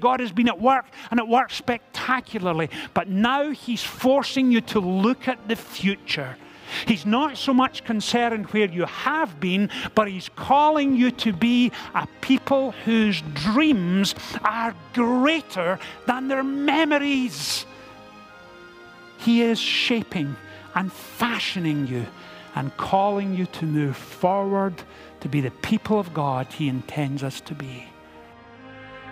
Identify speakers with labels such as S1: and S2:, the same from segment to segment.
S1: God has been at work and at work spectacularly, but now He's forcing you to look at the future. He's not so much concerned where you have been, but He's calling you to be a people whose dreams are greater than their memories. He is shaping and fashioning you and calling you to move forward to be the people of God He intends us to be.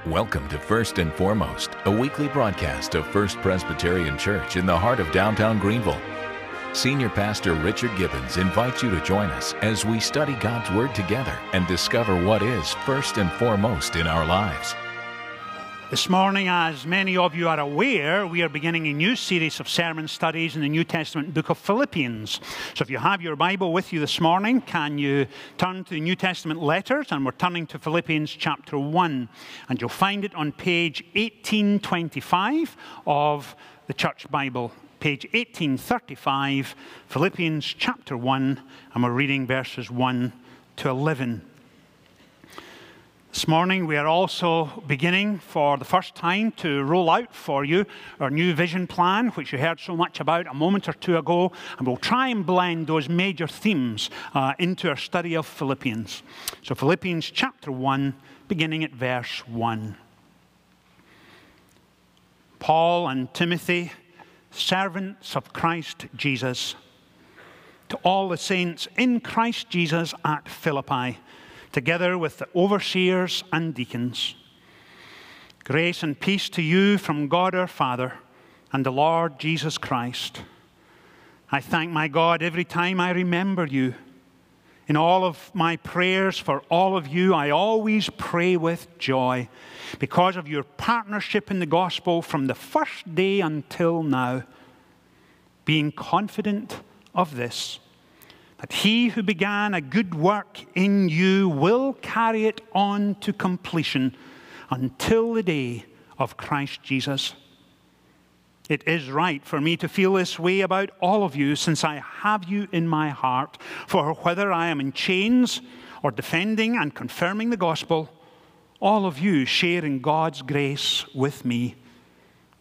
S2: Welcome to First and Foremost, a weekly broadcast of First Presbyterian Church in the heart of downtown Greenville. Senior Pastor Richard Gibbons invites you to join us as we study God's Word together and discover what is first and foremost in our lives.
S1: This morning, as many of you are aware, we are beginning a new series of sermon studies in the New Testament book of Philippians. So if you have your Bible with you this morning, can you turn to the New Testament letters? And we're turning to Philippians chapter 1. And you'll find it on page 1825 of the Church Bible. Page 1835, Philippians chapter 1, and we're reading verses 1 to 11. This morning, we are also beginning for the first time to roll out for you our new vision plan, which you heard so much about a moment or two ago, and we'll try and blend those major themes uh, into our study of Philippians. So, Philippians chapter 1, beginning at verse 1. Paul and Timothy, servants of Christ Jesus, to all the saints in Christ Jesus at Philippi together with the overseers and deacons. Grace and peace to you from God our Father and the Lord Jesus Christ. I thank my God every time I remember you. In all of my prayers for all of you, I always pray with joy because of your partnership in the gospel from the first day until now, being confident of this that he who began a good work in you will carry it on to completion until the day of Christ Jesus. It is right for me to feel this way about all of you since I have you in my heart. For whether I am in chains or defending and confirming the gospel, all of you share in God's grace with me.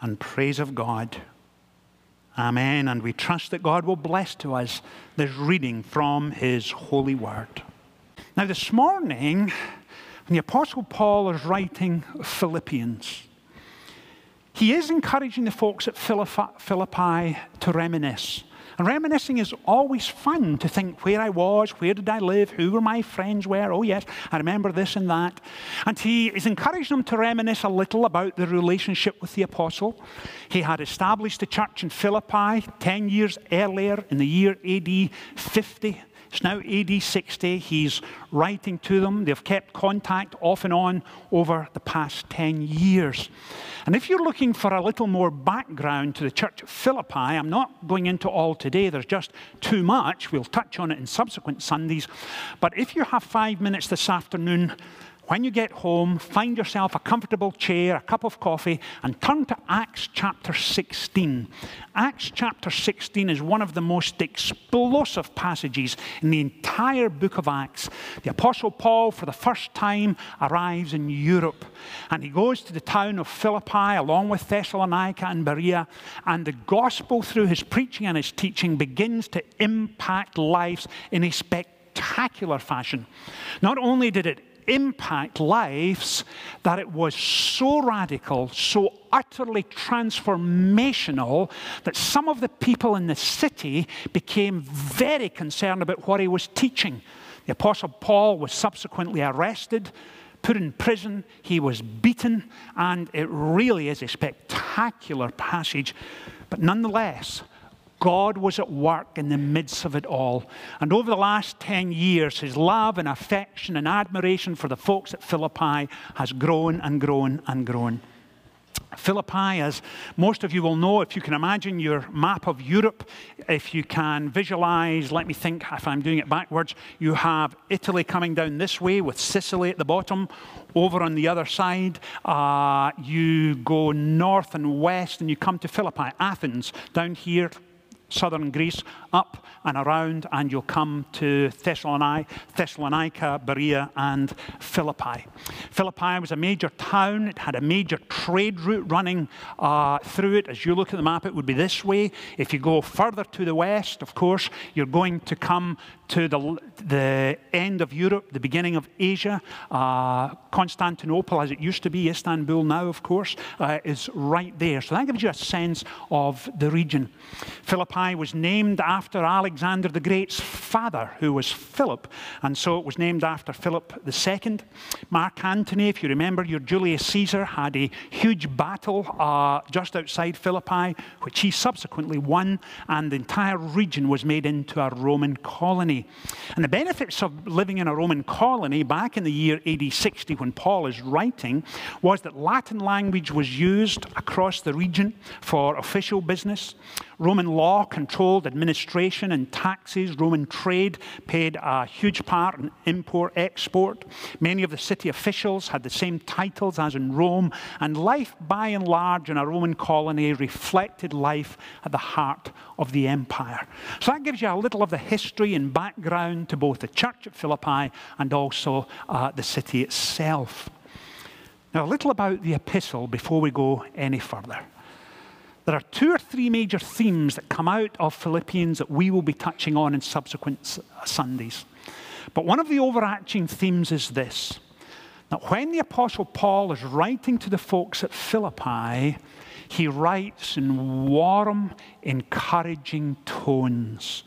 S1: and praise of God. Amen. And we trust that God will bless to us this reading from His holy word. Now, this morning, when the Apostle Paul is writing Philippians, he is encouraging the folks at Philippi to reminisce and reminiscing is always fun to think where I was, where did I live, who were my friends were. Oh, yes, I remember this and that. And he is encouraging them to reminisce a little about the relationship with the apostle. He had established the church in Philippi 10 years earlier in the year AD 50. It's now AD 60. He's writing to them. They've kept contact off and on over the past 10 years. And if you're looking for a little more background to the church of Philippi, I'm not going into all today, there's just too much. We'll touch on it in subsequent Sundays. But if you have five minutes this afternoon, when you get home, find yourself a comfortable chair, a cup of coffee, and turn to Acts chapter 16. Acts chapter 16 is one of the most explosive passages in the entire book of Acts. The Apostle Paul, for the first time, arrives in Europe, and he goes to the town of Philippi along with Thessalonica and Berea, and the gospel, through his preaching and his teaching, begins to impact lives in a spectacular fashion. Not only did it impact lives that it was so radical, so utterly transformational that some of the people in the city became very concerned about what he was teaching. The Apostle Paul was subsequently arrested, put in prison, he was beaten, and it really is a spectacular passage. But nonetheless, God was at work in the midst of it all. And over the last 10 years, his love and affection and admiration for the folks at Philippi has grown and grown and grown. Philippi, as most of you will know, if you can imagine your map of Europe, if you can visualize, let me think if I'm doing it backwards, you have Italy coming down this way with Sicily at the bottom. Over on the other side, uh, you go north and west and you come to Philippi, Athens, down here, southern Greece, up and around, and you'll come to Thessalonica, Thessalonica, Berea, and Philippi. Philippi was a major town. It had a major trade route running uh, through it. As you look at the map, it would be this way. If you go further to the west, of course, you're going to come to the, the end of Europe, the beginning of Asia. Uh, Constantinople, as it used to be, Istanbul now, of course, uh, is right there. So that gives you a sense of the region. Philippi was named after Alexander the Great's father, who was Philip, and so it was named after Philip II. Mark Antony, if you remember, your Julius Caesar had a huge battle uh, just outside Philippi, which he subsequently won, and the entire region was made into a Roman colony. And the benefits of living in a Roman colony back in the year AD 60, when Paul is writing, was that Latin language was used across the region for official business. Roman law controlled administration and taxes. Roman trade paid a huge part in import export. Many of the city officials had the same titles as in Rome, and life by and large in a Roman colony reflected life at the heart of the empire. So that gives you a little of the history and background to both the church at Philippi and also uh, the city itself. Now, a little about the epistle before we go any further. There are two or three major themes that come out of Philippians that we will be touching on in subsequent Sundays. But one of the overarching themes is this that when the Apostle Paul is writing to the folks at Philippi, he writes in warm, encouraging tones.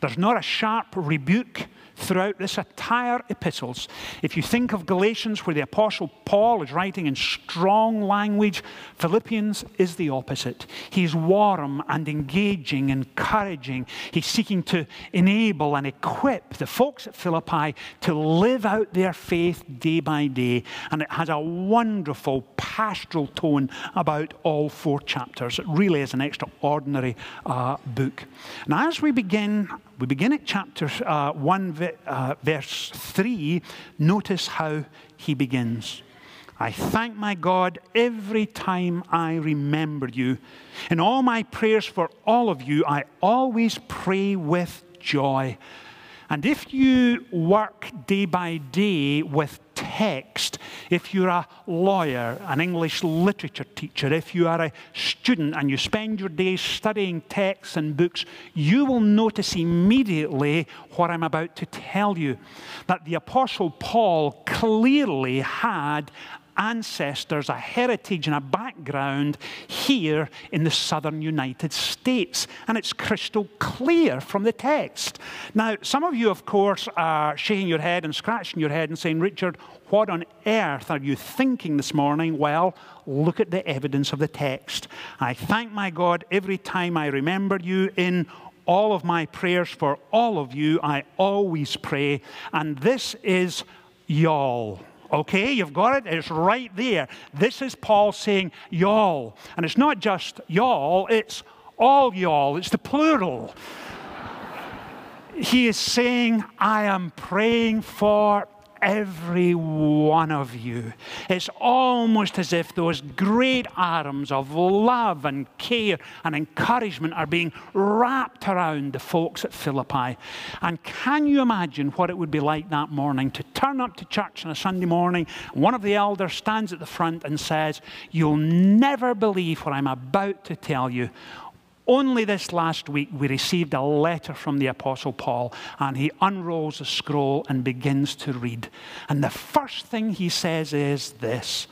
S1: There's not a sharp rebuke throughout this entire epistles. If you think of Galatians, where the Apostle Paul is writing in strong language, Philippians is the opposite. He's warm and engaging, encouraging. He's seeking to enable and equip the folks at Philippi to live out their faith day by day. And it has a wonderful pastoral tone about all four chapters. It really is an extraordinary uh, book. Now, as we begin, we begin at chapter uh, 1, uh, verse 3. Notice how he begins. I thank my God every time I remember you. In all my prayers for all of you, I always pray with joy. And if you work day by day with text, if you're a lawyer, an English literature teacher, if you are a student and you spend your days studying texts and books, you will notice immediately what I'm about to tell you. That the Apostle Paul clearly had ancestors, a heritage, and a background here in the southern United States. And it's crystal clear from the text. Now, some of you, of course, are shaking your head and scratching your head and saying, Richard, what on earth are you thinking this morning? Well, look at the evidence of the text. I thank my God every time I remember you in all of my prayers for all of you. I always pray. And this is y'all. Okay, you've got it. It's right there. This is Paul saying y'all. And it's not just y'all, it's all y'all. It's the plural. he is saying, I am praying for every one of you. It's almost as if those great arms of love and care and encouragement are being wrapped around the folks at Philippi. And can you imagine what it would be like that morning to turn up to church on a Sunday morning? One of the elders stands at the front and says, You'll never believe what I'm about to tell you. Only this last week, we received a letter from the Apostle Paul, and he unrolls a scroll and begins to read. And the first thing he says is this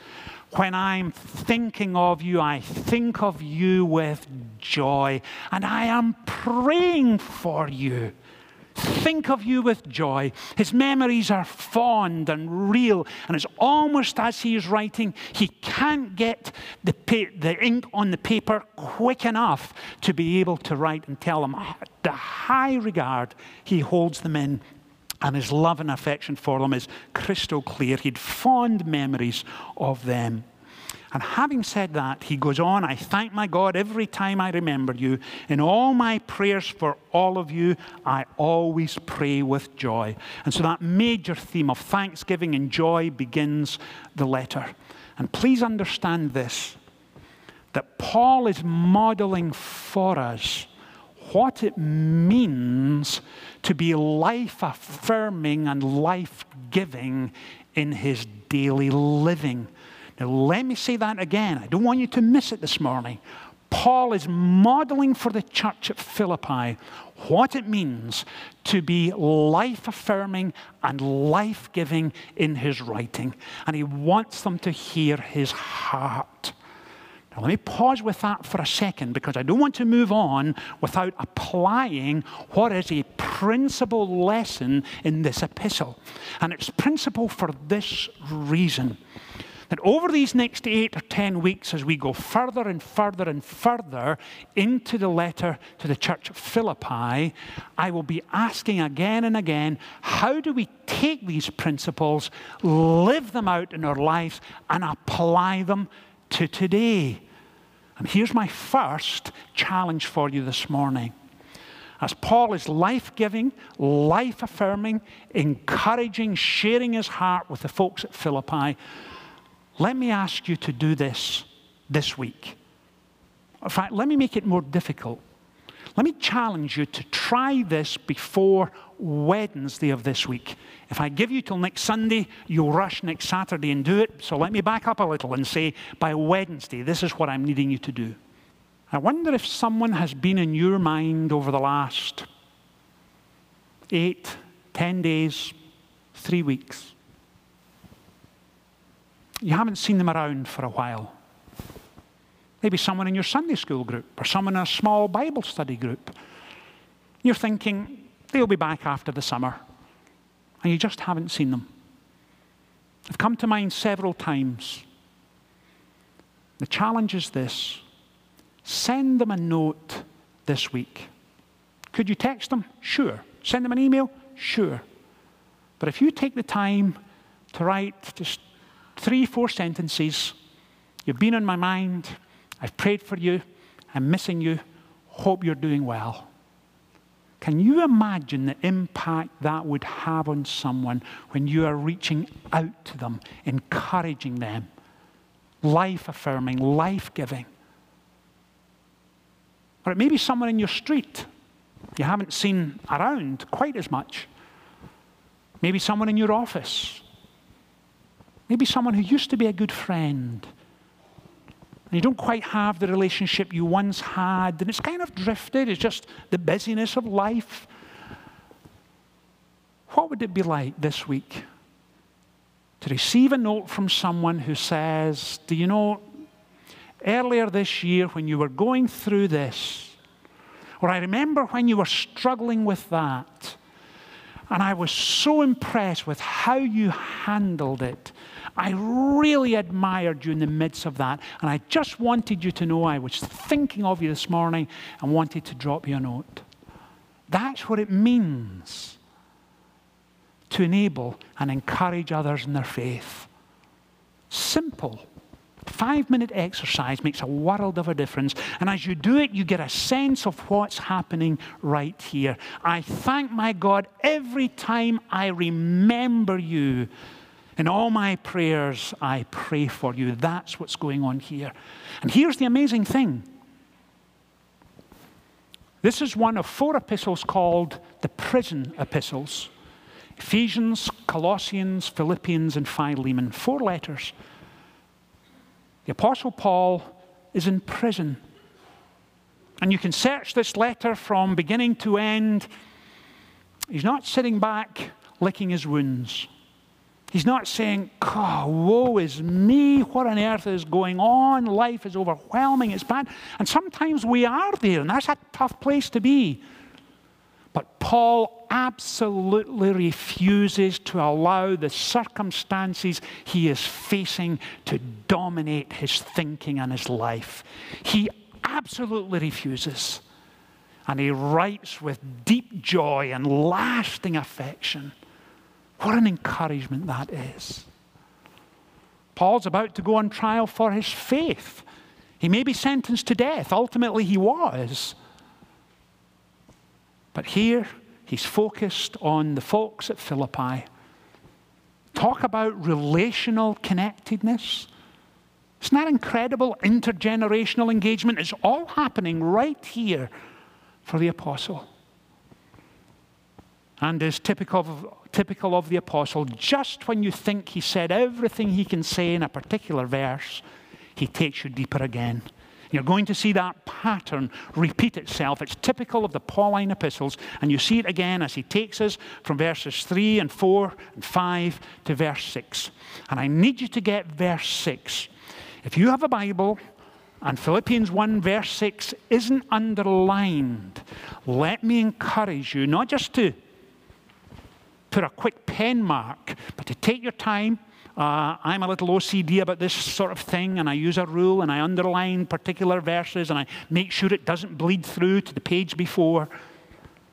S1: When I'm thinking of you, I think of you with joy, and I am praying for you. Think of you with joy. His memories are fond and real, and it's almost as he is writing, he can't get the, pa- the ink on the paper quick enough to be able to write and tell them the high regard he holds them in and his love and affection for them is crystal clear. He'd fond memories of them. And having said that, he goes on, I thank my God every time I remember you. In all my prayers for all of you, I always pray with joy. And so that major theme of thanksgiving and joy begins the letter. And please understand this that Paul is modeling for us what it means to be life affirming and life giving in his daily living. Now, let me say that again. I don't want you to miss it this morning. Paul is modeling for the church at Philippi what it means to be life affirming and life giving in his writing. And he wants them to hear his heart. Now, let me pause with that for a second because I don't want to move on without applying what is a principal lesson in this epistle. And it's principle for this reason that over these next eight or ten weeks, as we go further and further and further into the letter to the church of Philippi, I will be asking again and again how do we take these principles, live them out in our lives, and apply them to today? And here's my first challenge for you this morning. As Paul is life giving, life affirming, encouraging, sharing his heart with the folks at Philippi, let me ask you to do this this week. In fact, let me make it more difficult. Let me challenge you to try this before Wednesday of this week. If I give you till next Sunday, you'll rush next Saturday and do it. So let me back up a little and say, by Wednesday, this is what I'm needing you to do. I wonder if someone has been in your mind over the last eight, ten days, three weeks. You haven't seen them around for a while. Maybe someone in your Sunday school group or someone in a small Bible study group. You're thinking, they'll be back after the summer. And you just haven't seen them. They've come to mind several times. The challenge is this send them a note this week. Could you text them? Sure. Send them an email? Sure. But if you take the time to write just three, four sentences, you've been on my mind, I've prayed for you, I'm missing you, hope you're doing well. Can you imagine the impact that would have on someone when you are reaching out to them, encouraging them, life affirming, life giving? Or it may be someone in your street you haven't seen around quite as much. Maybe someone in your office. Maybe someone who used to be a good friend and you don't quite have the relationship you once had, and it's kind of drifted. It's just the busyness of life. What would it be like this week to receive a note from someone who says, Do you know, earlier this year when you were going through this, or I remember when you were struggling with that, and I was so impressed with how you handled it. I really admired you in the midst of that. And I just wanted you to know I was thinking of you this morning and wanted to drop you a note. That's what it means to enable and encourage others in their faith. Simple. Five minute exercise makes a world of a difference. And as you do it, you get a sense of what's happening right here. I thank my God every time I remember you in all my prayers, I pray for you. That's what's going on here. And here's the amazing thing this is one of four epistles called the prison epistles Ephesians, Colossians, Philippians, and Philemon. Four letters. The Apostle Paul is in prison. And you can search this letter from beginning to end. He's not sitting back licking his wounds. He's not saying, oh, woe is me. What on earth is going on? Life is overwhelming. It's bad. And sometimes we are there, and that's a tough place to be. But Paul absolutely refuses to allow the circumstances he is facing to dominate his thinking and his life. He absolutely refuses. And he writes with deep joy and lasting affection. What an encouragement that is. Paul's about to go on trial for his faith. He may be sentenced to death. Ultimately, he was. But here, he's focused on the folks at Philippi. Talk about relational connectedness. Isn't that incredible? Intergenerational engagement is all happening right here for the apostle. And is typical of, typical of the apostle, just when you think he said everything he can say in a particular verse, he takes you deeper again. You're going to see that pattern repeat itself. It's typical of the Pauline epistles, and you see it again as he takes us from verses 3 and 4 and 5 to verse 6. And I need you to get verse 6. If you have a Bible, and Philippians 1, verse 6 isn't underlined, let me encourage you not just to put a quick pen mark, but to take your time. Uh, I'm a little OCD about this sort of thing, and I use a rule and I underline particular verses and I make sure it doesn't bleed through to the page before.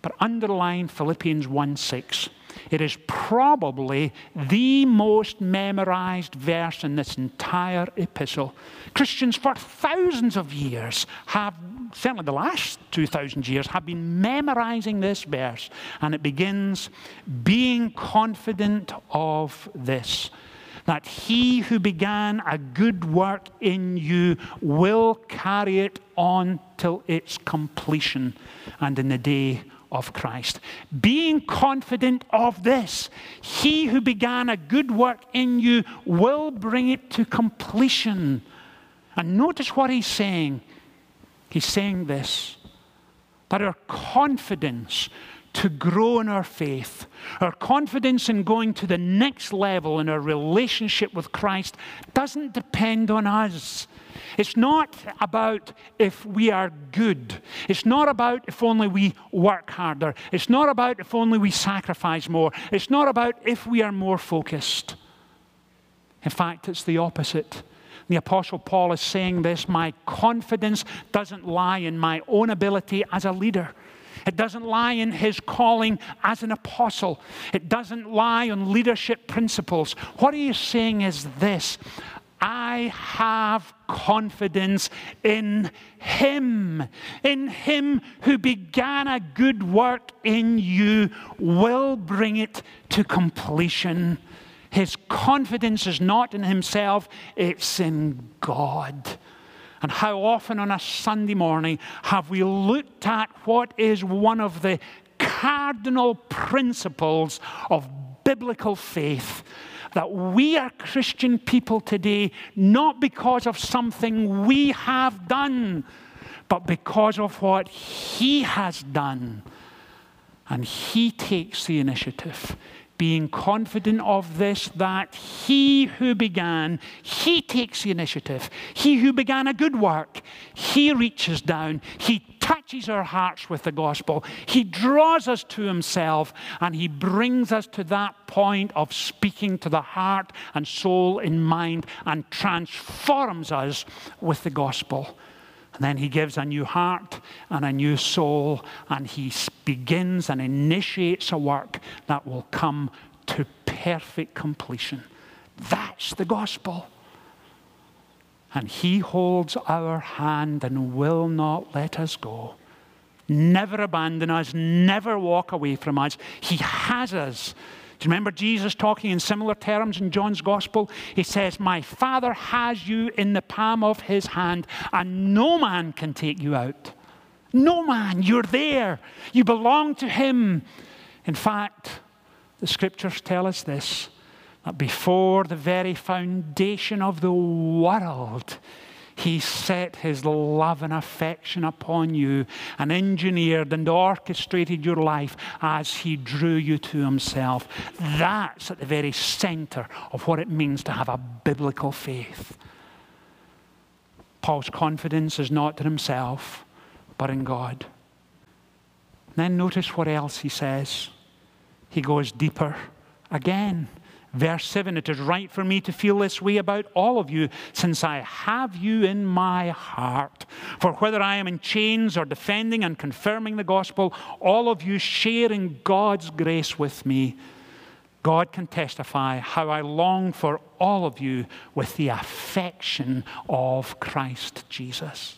S1: But underline Philippians 1 6. It is probably the most memorized verse in this entire epistle. Christians for thousands of years have, certainly the last 2,000 years, have been memorizing this verse. And it begins being confident of this that he who began a good work in you will carry it on till its completion and in the day of Christ. Being confident of this, he who began a good work in you will bring it to completion. And notice what he's saying. He's saying this that our confidence to grow in our faith, our confidence in going to the next level in our relationship with Christ doesn't depend on us. It's not about if we are good. It's not about if only we work harder. It's not about if only we sacrifice more. It's not about if we are more focused. In fact, it's the opposite. The Apostle Paul is saying this My confidence doesn't lie in my own ability as a leader. It doesn't lie in his calling as an apostle. It doesn't lie on leadership principles. What he is saying is this I have confidence in Him. In Him who began a good work in you will bring it to completion. His confidence is not in himself, it's in God. And how often on a Sunday morning have we looked at what is one of the cardinal principles of biblical faith? that we are Christian people today not because of something we have done, but because of what He has done. And He takes the initiative being confident of this, that he who began, he takes the initiative. He who began a good work, he reaches down, he touches our hearts with the gospel, he draws us to himself, and he brings us to that point of speaking to the heart and soul and mind and transforms us with the gospel. And then he gives a new heart and a new soul, and he begins and initiates a work that will come to perfect completion. That's the gospel. And he holds our hand and will not let us go. Never abandon us, never walk away from us. He has us do you remember Jesus talking in similar terms in John's Gospel? He says, My Father has you in the palm of his hand, and no man can take you out. No man, you're there. You belong to him. In fact, the scriptures tell us this that before the very foundation of the world, he set his love and affection upon you and engineered and orchestrated your life as he drew you to himself. That's at the very center of what it means to have a biblical faith. Paul's confidence is not in himself, but in God. Then notice what else he says. he goes deeper again. Verse 7 It is right for me to feel this way about all of you, since I have you in my heart. For whether I am in chains or defending and confirming the gospel, all of you sharing God's grace with me. God can testify how I long for all of you with the affection of Christ Jesus.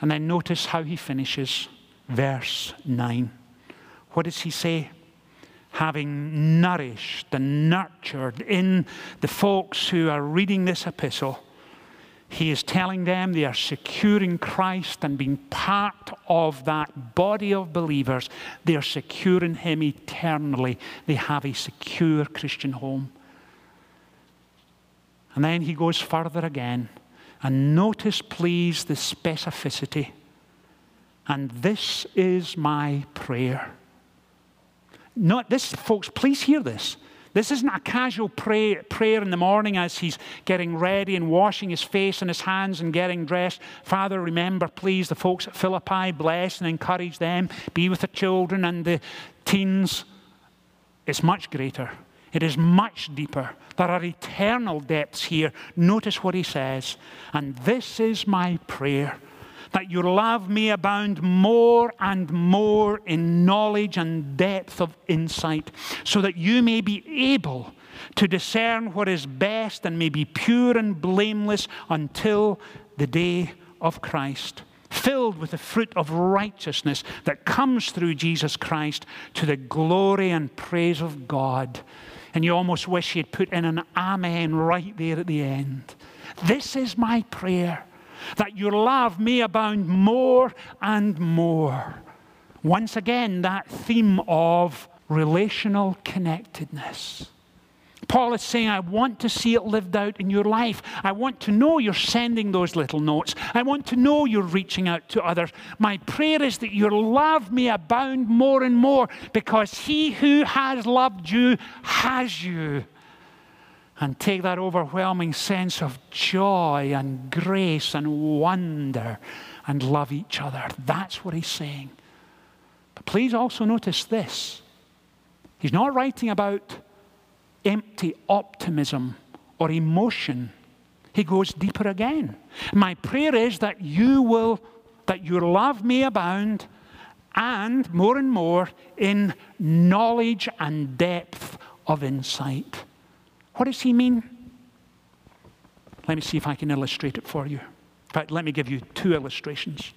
S1: And then notice how he finishes verse 9. What does he say? Having nourished and nurtured in the folks who are reading this epistle, he is telling them they are secure in Christ and being part of that body of believers. They are secure in Him eternally. They have a secure Christian home. And then he goes further again. And notice, please, the specificity. And this is my prayer not this, folks, please hear this. This isn't a casual pray, prayer in the morning as he's getting ready and washing his face and his hands and getting dressed. Father, remember, please, the folks at Philippi, bless and encourage them. Be with the children and the teens. It's much greater. It is much deeper. There are eternal depths here. Notice what he says. And this is my prayer that your love may abound more and more in knowledge and depth of insight, so that you may be able to discern what is best and may be pure and blameless until the day of Christ, filled with the fruit of righteousness that comes through Jesus Christ to the glory and praise of God. And you almost wish had put in an amen right there at the end. This is my prayer that your love may abound more and more. Once again, that theme of relational connectedness. Paul is saying, I want to see it lived out in your life. I want to know you're sending those little notes. I want to know you're reaching out to others. My prayer is that your love may abound more and more because he who has loved you has you and take that overwhelming sense of joy and grace and wonder and love each other. That's what he's saying. But please also notice this he's not writing about empty optimism or emotion. He goes deeper again. My prayer is that you will, that your love may abound and more and more in knowledge and depth of insight. What does he mean? Let me see if I can illustrate it for you. In fact, let me give you two illustrations.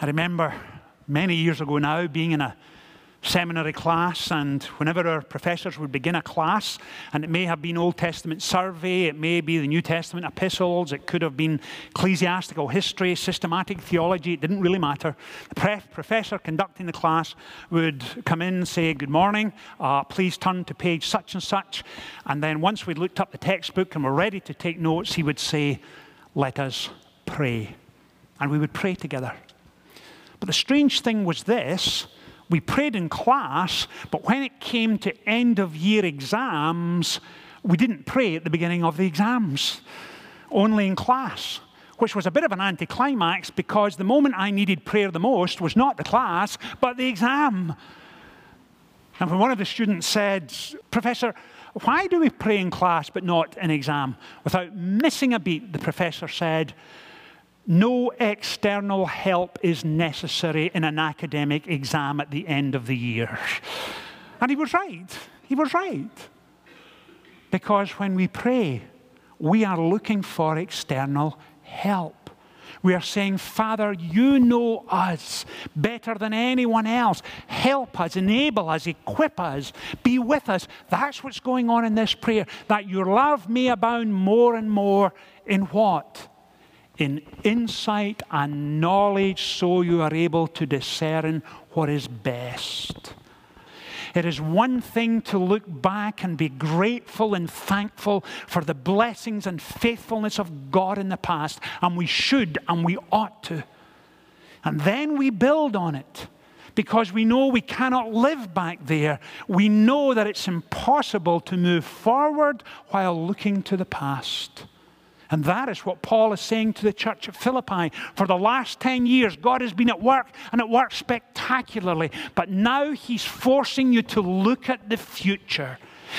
S1: I remember many years ago now being in a seminary class, and whenever our professors would begin a class, and it may have been Old Testament survey, it may be the New Testament epistles, it could have been ecclesiastical history, systematic theology, it didn't really matter. The professor conducting the class would come in and say, Good morning, uh, please turn to page such and such. And then once we'd looked up the textbook and were ready to take notes, he would say, Let us pray. And we would pray together. But the strange thing was this we prayed in class, but when it came to end of year exams, we didn't pray at the beginning of the exams, only in class, which was a bit of an anticlimax because the moment I needed prayer the most was not the class, but the exam. And when one of the students said, Professor, why do we pray in class but not in exam? Without missing a beat, the professor said, no external help is necessary in an academic exam at the end of the year. And he was right. He was right. Because when we pray, we are looking for external help. We are saying, Father, you know us better than anyone else. Help us, enable us, equip us, be with us. That's what's going on in this prayer. That your love may abound more and more in what? In insight and knowledge so you are able to discern what is best. It is one thing to look back and be grateful and thankful for the blessings and faithfulness of God in the past, and we should and we ought to. And then we build on it because we know we cannot live back there. We know that it's impossible to move forward while looking to the past. And that is what Paul is saying to the church at Philippi. For the last 10 years, God has been at work and at work spectacularly. But now he's forcing you to look at the future.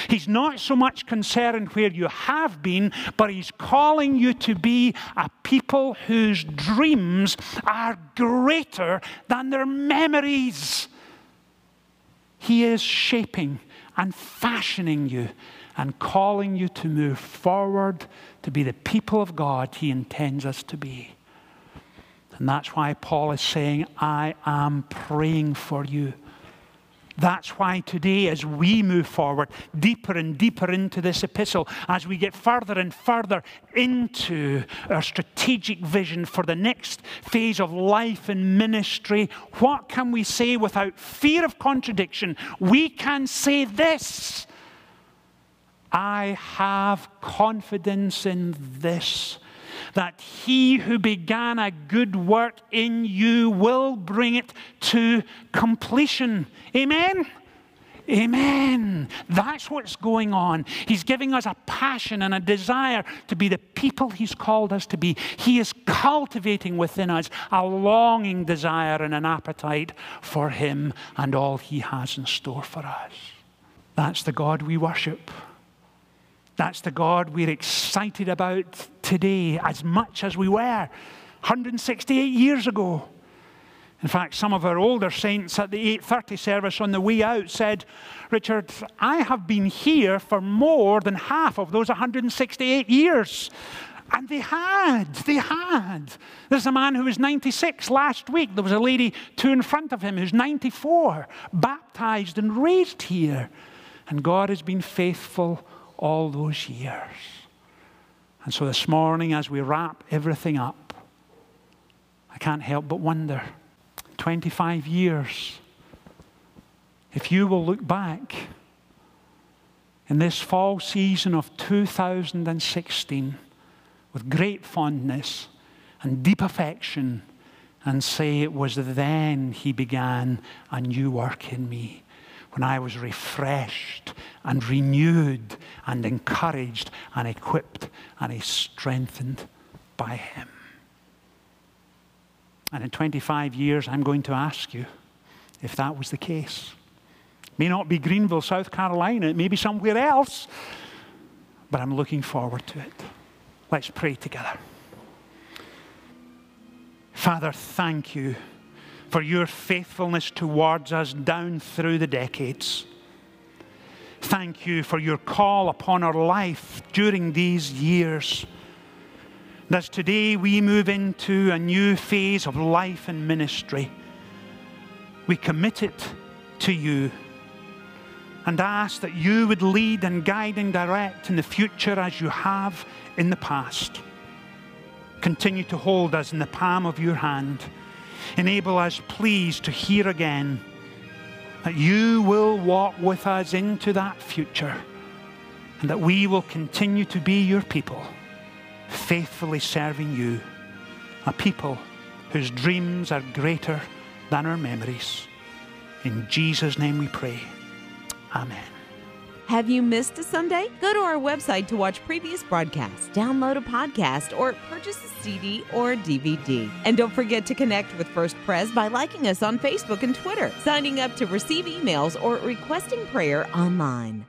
S1: He's not so much concerned where you have been, but he's calling you to be a people whose dreams are greater than their memories. He is shaping and fashioning you and calling you to move forward to be the people of God He intends us to be. And that's why Paul is saying, I am praying for you. That's why today, as we move forward deeper and deeper into this epistle, as we get further and further into our strategic vision for the next phase of life and ministry, what can we say without fear of contradiction? We can say this I have confidence in this that he who began a good work in you will bring it to completion. Amen. Amen. That's what's going on. He's giving us a passion and a desire to be the people He's called us to be. He is cultivating within us a longing desire and an appetite for Him and all He has in store for us. That's the God we worship. That's the God we're excited about today as much as we were 168 years ago. In fact, some of our older saints at the 8:30 service on the way out said, "Richard, I have been here for more than half of those 168 years." And they had, they had. There's a man who was 96 last week. There was a lady two in front of him who's 94, baptized and raised here. And God has been faithful all those years. And so this morning, as we wrap everything up, I can't help but wonder 25 years, if you will look back in this fall season of 2016 with great fondness and deep affection and say, It was then he began a new work in me when I was refreshed and renewed and encouraged and equipped and strengthened by Him. And in 25 years, I'm going to ask you if that was the case. It may not be Greenville, South Carolina, it may be somewhere else, but I'm looking forward to it. Let's pray together. Father, thank you for your faithfulness towards us down through the decades. Thank you for your call upon our life during these years. As today we move into a new phase of life and ministry, we commit it to you and ask that you would lead and guide and direct in the future as you have in the past. Continue to hold us in the palm of your hand Enable us, please, to hear again that you will walk with us into that future and that we will continue to be your people, faithfully serving you, a people whose dreams are greater than our memories. In Jesus' name we pray. Amen.
S3: Have you missed a Sunday? Go to our website to watch previous broadcasts, download a podcast, or purchase a CD or DVD. And don't forget to connect with First Pres by liking us on Facebook and Twitter, signing up to receive emails, or requesting prayer online.